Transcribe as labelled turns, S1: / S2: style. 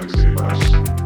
S1: Bye.